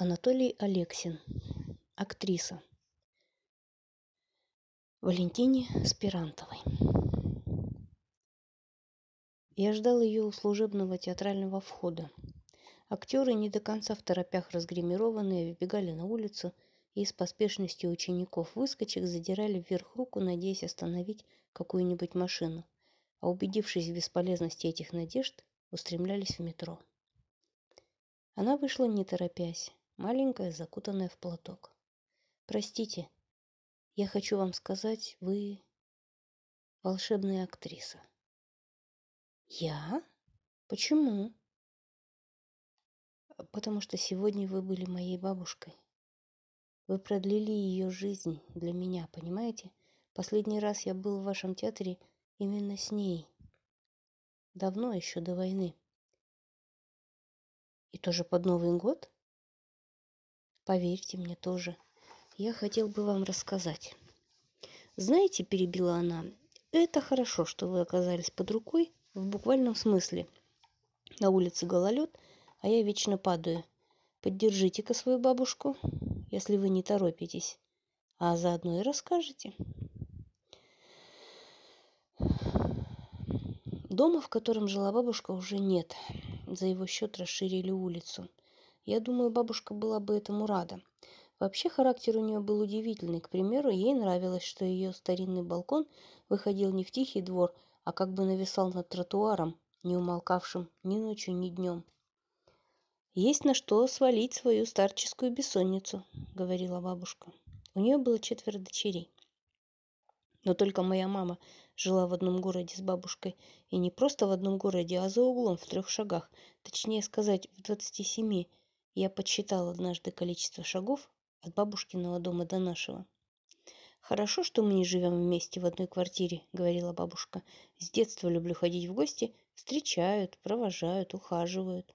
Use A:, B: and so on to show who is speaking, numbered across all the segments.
A: Анатолий Алексин. Актриса. Валентине Спирантовой. Я ждал ее у служебного театрального входа. Актеры, не до конца в торопях разгримированные, выбегали на улицу и с поспешностью учеников-выскочек задирали вверх руку, надеясь остановить какую-нибудь машину, а убедившись в бесполезности этих надежд, устремлялись в метро. Она вышла не торопясь, маленькая, закутанная в платок. «Простите, я хочу вам сказать, вы волшебная актриса». «Я? Почему?» «Потому что сегодня вы были моей бабушкой. Вы продлили ее жизнь для меня, понимаете? Последний раз я был в вашем театре именно с ней. Давно еще до войны». «И тоже под Новый год?» Поверьте мне тоже. Я хотел бы вам рассказать. Знаете, перебила она, это хорошо, что вы оказались под рукой в буквальном смысле. На улице гололед, а я вечно падаю. Поддержите-ка свою бабушку, если вы не торопитесь, а заодно и расскажете. Дома, в котором жила бабушка, уже нет. За его счет расширили улицу. Я думаю, бабушка была бы этому рада. Вообще характер у нее был удивительный. К примеру, ей нравилось, что ее старинный балкон выходил не в тихий двор, а как бы нависал над тротуаром, не умолкавшим ни ночью, ни днем. «Есть на что свалить свою старческую бессонницу», — говорила бабушка. У нее было четверо дочерей. Но только моя мама жила в одном городе с бабушкой. И не просто в одном городе, а за углом, в трех шагах. Точнее сказать, в двадцати семи. Я подсчитал однажды количество шагов от бабушкиного дома до нашего. «Хорошо, что мы не живем вместе в одной квартире», — говорила бабушка. «С детства люблю ходить в гости. Встречают, провожают, ухаживают».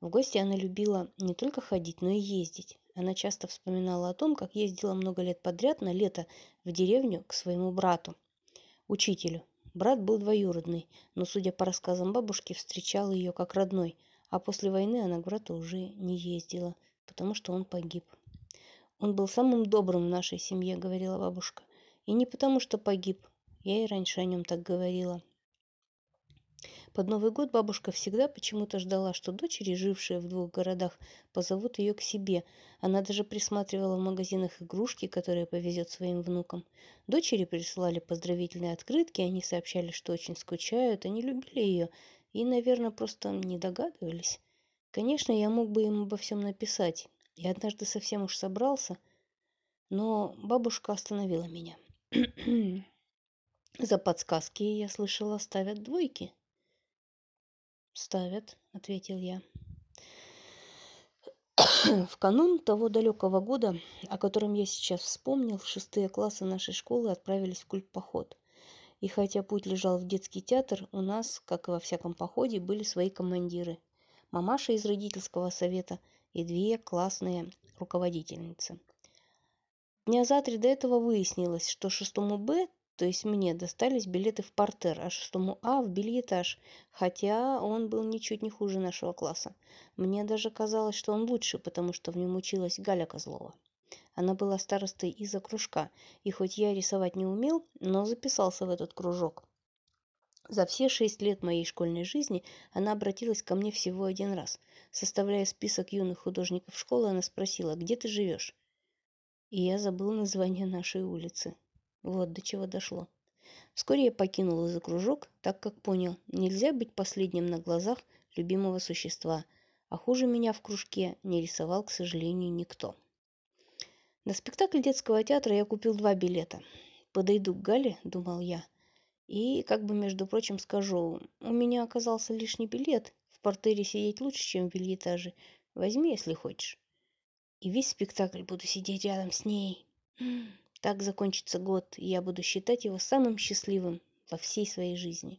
A: В гости она любила не только ходить, но и ездить. Она часто вспоминала о том, как ездила много лет подряд на лето в деревню к своему брату, учителю. Брат был двоюродный, но, судя по рассказам бабушки, встречал ее как родной – а после войны она к брату уже не ездила, потому что он погиб. Он был самым добрым в нашей семье, говорила бабушка. И не потому, что погиб. Я и раньше о нем так говорила. Под Новый год бабушка всегда почему-то ждала, что дочери, жившие в двух городах, позовут ее к себе. Она даже присматривала в магазинах игрушки, которые повезет своим внукам. Дочери присылали поздравительные открытки, они сообщали, что очень скучают, они любили ее и, наверное, просто не догадывались. Конечно, я мог бы им обо всем написать. Я однажды совсем уж собрался, но бабушка остановила меня. За подсказки, я слышала, ставят двойки. «Ставят», — ответил я. В канун того далекого года, о котором я сейчас вспомнил, шестые классы нашей школы отправились в культпоход. И хотя путь лежал в детский театр, у нас, как и во всяком походе, были свои командиры. Мамаша из родительского совета и две классные руководительницы. Дня за три до этого выяснилось, что шестому Б, то есть мне, достались билеты в портер, а шестому А в бельетаж, хотя он был ничуть не хуже нашего класса. Мне даже казалось, что он лучше, потому что в нем училась Галя Козлова. Она была старостой из-за кружка, и хоть я рисовать не умел, но записался в этот кружок. За все шесть лет моей школьной жизни она обратилась ко мне всего один раз. Составляя список юных художников школы, она спросила, где ты живешь? И я забыл название нашей улицы. Вот до чего дошло. Вскоре я покинул из-за кружок, так как понял, нельзя быть последним на глазах любимого существа, а хуже меня в кружке не рисовал, к сожалению, никто. На спектакль детского театра я купил два билета. Подойду к Гале, думал я. И, как бы, между прочим, скажу, у меня оказался лишний билет. В портере сидеть лучше, чем в бельетаже. Возьми, если хочешь. И весь спектакль буду сидеть рядом с ней. Так закончится год, и я буду считать его самым счастливым во всей своей жизни.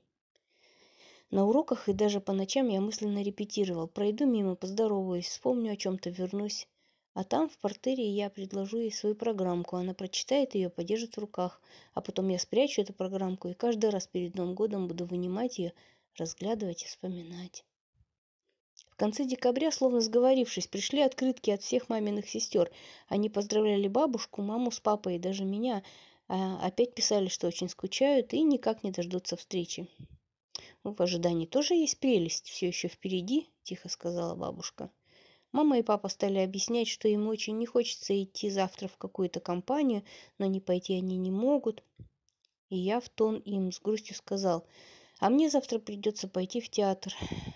A: На уроках и даже по ночам я мысленно репетировал. Пройду мимо, поздороваюсь, вспомню о чем-то, вернусь. А там, в портере, я предложу ей свою программку. Она прочитает ее, подержит в руках. А потом я спрячу эту программку и каждый раз перед Новым годом буду вынимать ее, разглядывать и вспоминать. В конце декабря, словно сговорившись, пришли открытки от всех маминых сестер. Они поздравляли бабушку, маму с папой и даже меня. А опять писали, что очень скучают и никак не дождутся встречи. «В ожидании тоже есть прелесть, все еще впереди», – тихо сказала бабушка. Мама и папа стали объяснять, что им очень не хочется идти завтра в какую-то компанию, но не пойти они не могут. И я в тон им с грустью сказал, а мне завтра придется пойти в театр.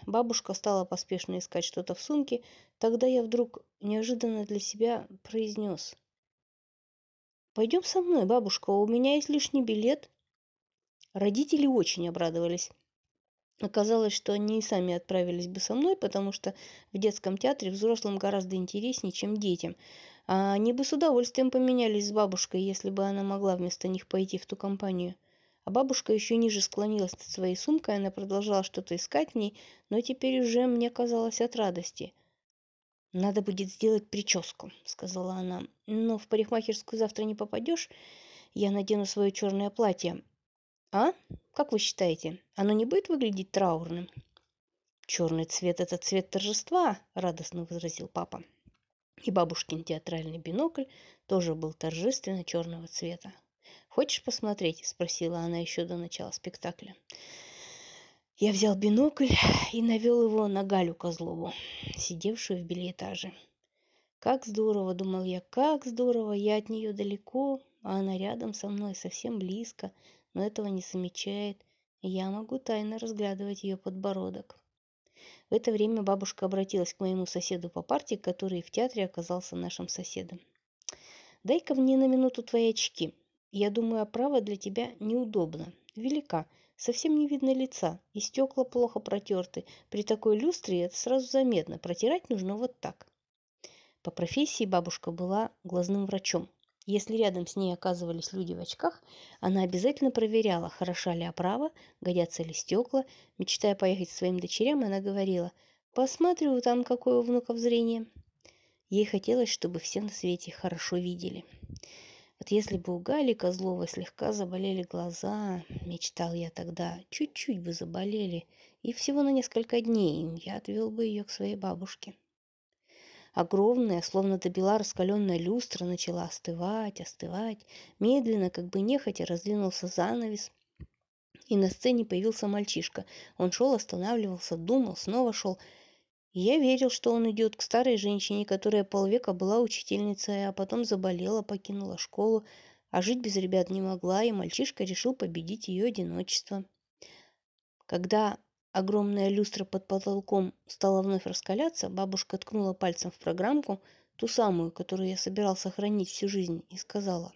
A: Бабушка стала поспешно искать что-то в сумке. Тогда я вдруг неожиданно для себя произнес. «Пойдем со мной, бабушка, у меня есть лишний билет». Родители очень обрадовались. Оказалось, что они и сами отправились бы со мной, потому что в детском театре взрослым гораздо интереснее, чем детям. А они бы с удовольствием поменялись с бабушкой, если бы она могла вместо них пойти в ту компанию. А бабушка еще ниже склонилась над своей сумкой, она продолжала что-то искать в ней, но теперь уже мне казалось от радости. «Надо будет сделать прическу», — сказала она. «Но в парикмахерскую завтра не попадешь. Я надену свое черное платье. А? Как вы считаете, оно не будет выглядеть траурным? Черный цвет – это цвет торжества, радостно возразил папа. И бабушкин театральный бинокль тоже был торжественно черного цвета. «Хочешь посмотреть?» – спросила она еще до начала спектакля. Я взял бинокль и навел его на Галю Козлову, сидевшую в бельетаже. Как здорово, думал я, как здорово, я от нее далеко, а она рядом со мной, совсем близко, но этого не замечает, я могу тайно разглядывать ее подбородок. В это время бабушка обратилась к моему соседу по партии, который в театре оказался нашим соседом. «Дай-ка мне на минуту твои очки. Я думаю, оправа для тебя неудобна, велика, совсем не видно лица, и стекла плохо протерты. При такой люстре это сразу заметно, протирать нужно вот так». По профессии бабушка была глазным врачом. Если рядом с ней оказывались люди в очках, она обязательно проверяла, хороша ли оправа, годятся ли стекла. Мечтая поехать к своим дочерям, она говорила, «Посмотрю там, какое у внуков зрение». Ей хотелось, чтобы все на свете хорошо видели. Вот если бы у Гали Козловой слегка заболели глаза, мечтал я тогда, чуть-чуть бы заболели, и всего на несколько дней я отвел бы ее к своей бабушке. Огромная, словно до бела раскаленная люстра начала остывать, остывать. Медленно, как бы нехотя, раздвинулся занавес, и на сцене появился мальчишка. Он шел, останавливался, думал, снова шел. Я верил, что он идет к старой женщине, которая полвека была учительницей, а потом заболела, покинула школу, а жить без ребят не могла, и мальчишка решил победить ее одиночество. Когда Огромная люстра под потолком стала вновь раскаляться, бабушка ткнула пальцем в программку, ту самую, которую я собирался хранить всю жизнь, и сказала.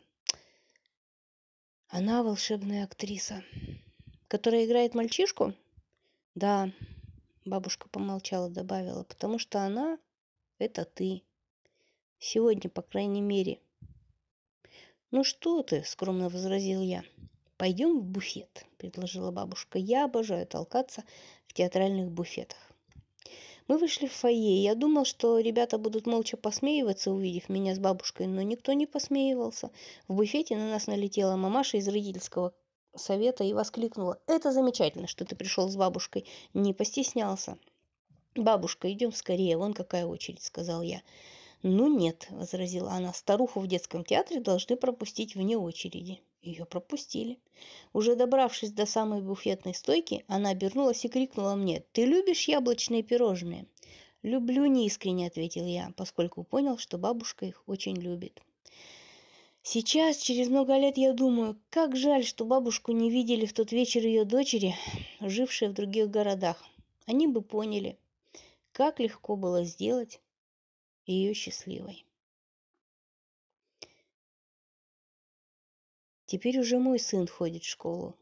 A: Она волшебная актриса. Которая играет мальчишку? Да, бабушка помолчала, добавила, потому что она — это ты. Сегодня, по крайней мере. Ну что ты, скромно возразил я. «Пойдем в буфет», – предложила бабушка. «Я обожаю толкаться в театральных буфетах». Мы вышли в фойе. Я думал, что ребята будут молча посмеиваться, увидев меня с бабушкой, но никто не посмеивался. В буфете на нас налетела мамаша из родительского совета и воскликнула. «Это замечательно, что ты пришел с бабушкой. Не постеснялся». «Бабушка, идем скорее, вон какая очередь», — сказал я. «Ну нет», — возразила она, — «старуху в детском театре должны пропустить вне очереди». Ее пропустили. Уже добравшись до самой буфетной стойки, она обернулась и крикнула мне «Ты любишь яблочные пирожные?» «Люблю неискренне», — ответил я, поскольку понял, что бабушка их очень любит. Сейчас, через много лет, я думаю, как жаль, что бабушку не видели в тот вечер ее дочери, жившие в других городах. Они бы поняли, как легко было сделать ее счастливой. Теперь уже мой сын ходит в школу.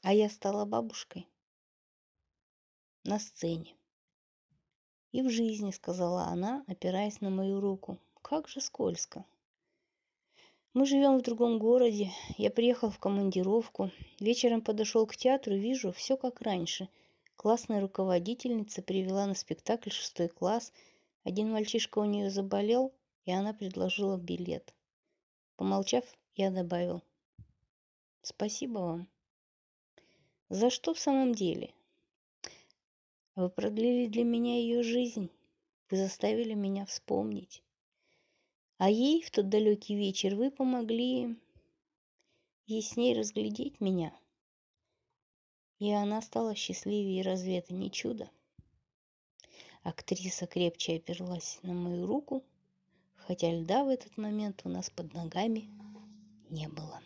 A: А я стала бабушкой. На сцене. И в жизни, сказала она, опираясь на мою руку. Как же скользко. Мы живем в другом городе. Я приехал в командировку. Вечером подошел к театру, вижу, все как раньше. Классная руководительница привела на спектакль шестой класс. Один мальчишка у нее заболел, и она предложила билет. Помолчав, я добавил. Спасибо вам. За что в самом деле? Вы продлили для меня ее жизнь. Вы заставили меня вспомнить. А ей в тот далекий вечер вы помогли ясней разглядеть меня. И она стала счастливее, разве это не чудо? Актриса крепче оперлась на мою руку, хотя льда в этот момент у нас под ногами не было.